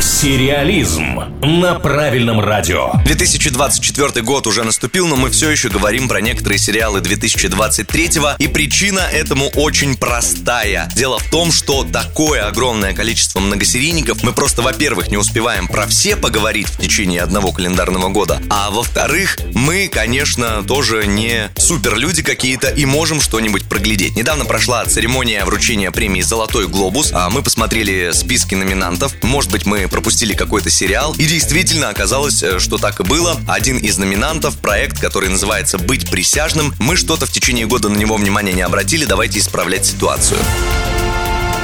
Сериализм на правильном радио. 2024 год уже наступил, но мы все еще говорим про некоторые сериалы 2023 и причина этому очень простая. Дело в том, что такое огромное количество многосерийников мы просто, во-первых, не успеваем про все поговорить в течение одного календарного года, а во-вторых, мы, конечно, тоже не суперлюди какие-то и можем что-нибудь проглядеть. Недавно прошла церемония вручения премии «Золотой глобус», а мы посмотрели списки номинантов. Может быть, мы пропустили какой-то сериал. И действительно оказалось, э, что так и было. Один из номинантов, проект, который называется «Быть присяжным», мы что-то в течение года на него внимания не обратили, давайте исправлять ситуацию.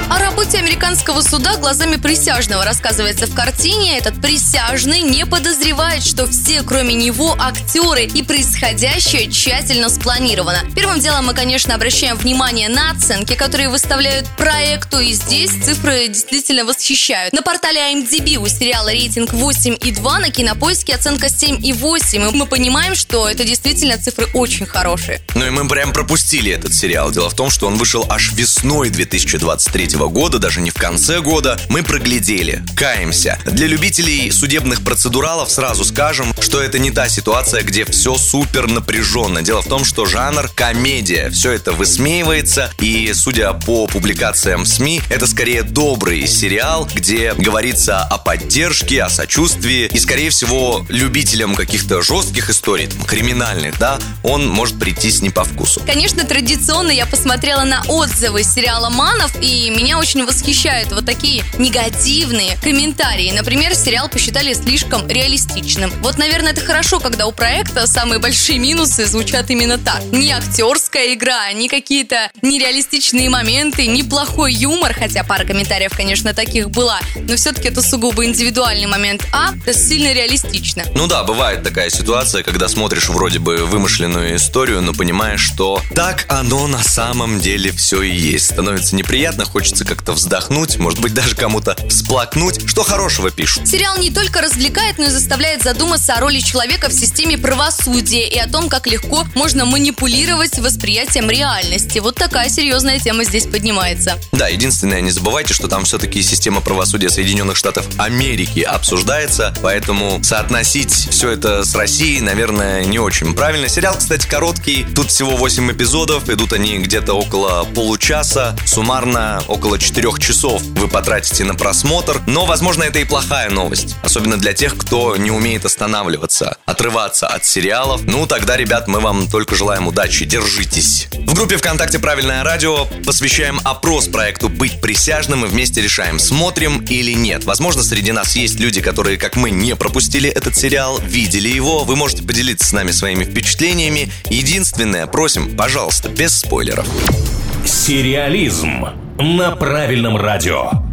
О работе американского суда глазами присяжного рассказывается в картине. Этот присяжный не подозревает, что все, кроме него, актеры и происходящее тщательно спланировано. Первым делом мы, конечно, обращаем внимание на оценки, которые выставляют проекту, и здесь цифры действительно восхищают. На портале IMDb у сериала рейтинг 8,2, на кинопоиске оценка 7,8, и мы понимаем, что это действительно цифры очень хорошие. Ну и мы прям пропустили этот сериал. Дело в том, что он вышел аж весной 2023 года, даже не в конце года, мы проглядели. Каемся. Для любителей судебных процедуралов сразу скажем, что это не та ситуация, где все супер напряженно. Дело в том, что жанр комедия. Все это высмеивается, и, судя по публикациям в СМИ, это скорее добрый сериал, где говорится о поддержке, о сочувствии, и, скорее всего, любителям каких-то жестких историй, там, криминальных, да, он может прийтись не по вкусу. Конечно, традиционно я посмотрела на отзывы сериала «Манов», и меня меня очень восхищают вот такие негативные комментарии. Например, сериал посчитали слишком реалистичным. Вот, наверное, это хорошо, когда у проекта самые большие минусы звучат именно так. Не актерская игра, не какие-то нереалистичные моменты, не плохой юмор, хотя пара комментариев, конечно, таких была, но все-таки это сугубо индивидуальный момент, а это сильно реалистично. Ну да, бывает такая ситуация, когда смотришь вроде бы вымышленную историю, но понимаешь, что так оно на самом деле все и есть. Становится неприятно, хочется хочется как-то вздохнуть, может быть, даже кому-то всплакнуть. Что хорошего пишут? Сериал не только развлекает, но и заставляет задуматься о роли человека в системе правосудия и о том, как легко можно манипулировать восприятием реальности. Вот такая серьезная тема здесь поднимается. Да, единственное, не забывайте, что там все-таки система правосудия Соединенных Штатов Америки обсуждается, поэтому соотносить все это с Россией, наверное, не очень правильно. Сериал, кстати, короткий, тут всего 8 эпизодов, идут они где-то около получаса, суммарно около около 4 часов вы потратите на просмотр, но, возможно, это и плохая новость. Особенно для тех, кто не умеет останавливаться, отрываться от сериалов. Ну, тогда, ребят, мы вам только желаем удачи, держитесь. В группе ВКонтакте «Правильное радио» посвящаем опрос проекту «Быть присяжным» и вместе решаем, смотрим или нет. Возможно, среди нас есть люди, которые, как мы, не пропустили этот сериал, видели его. Вы можете поделиться с нами своими впечатлениями. Единственное, просим, пожалуйста, без спойлеров. Сериализм на правильном радио.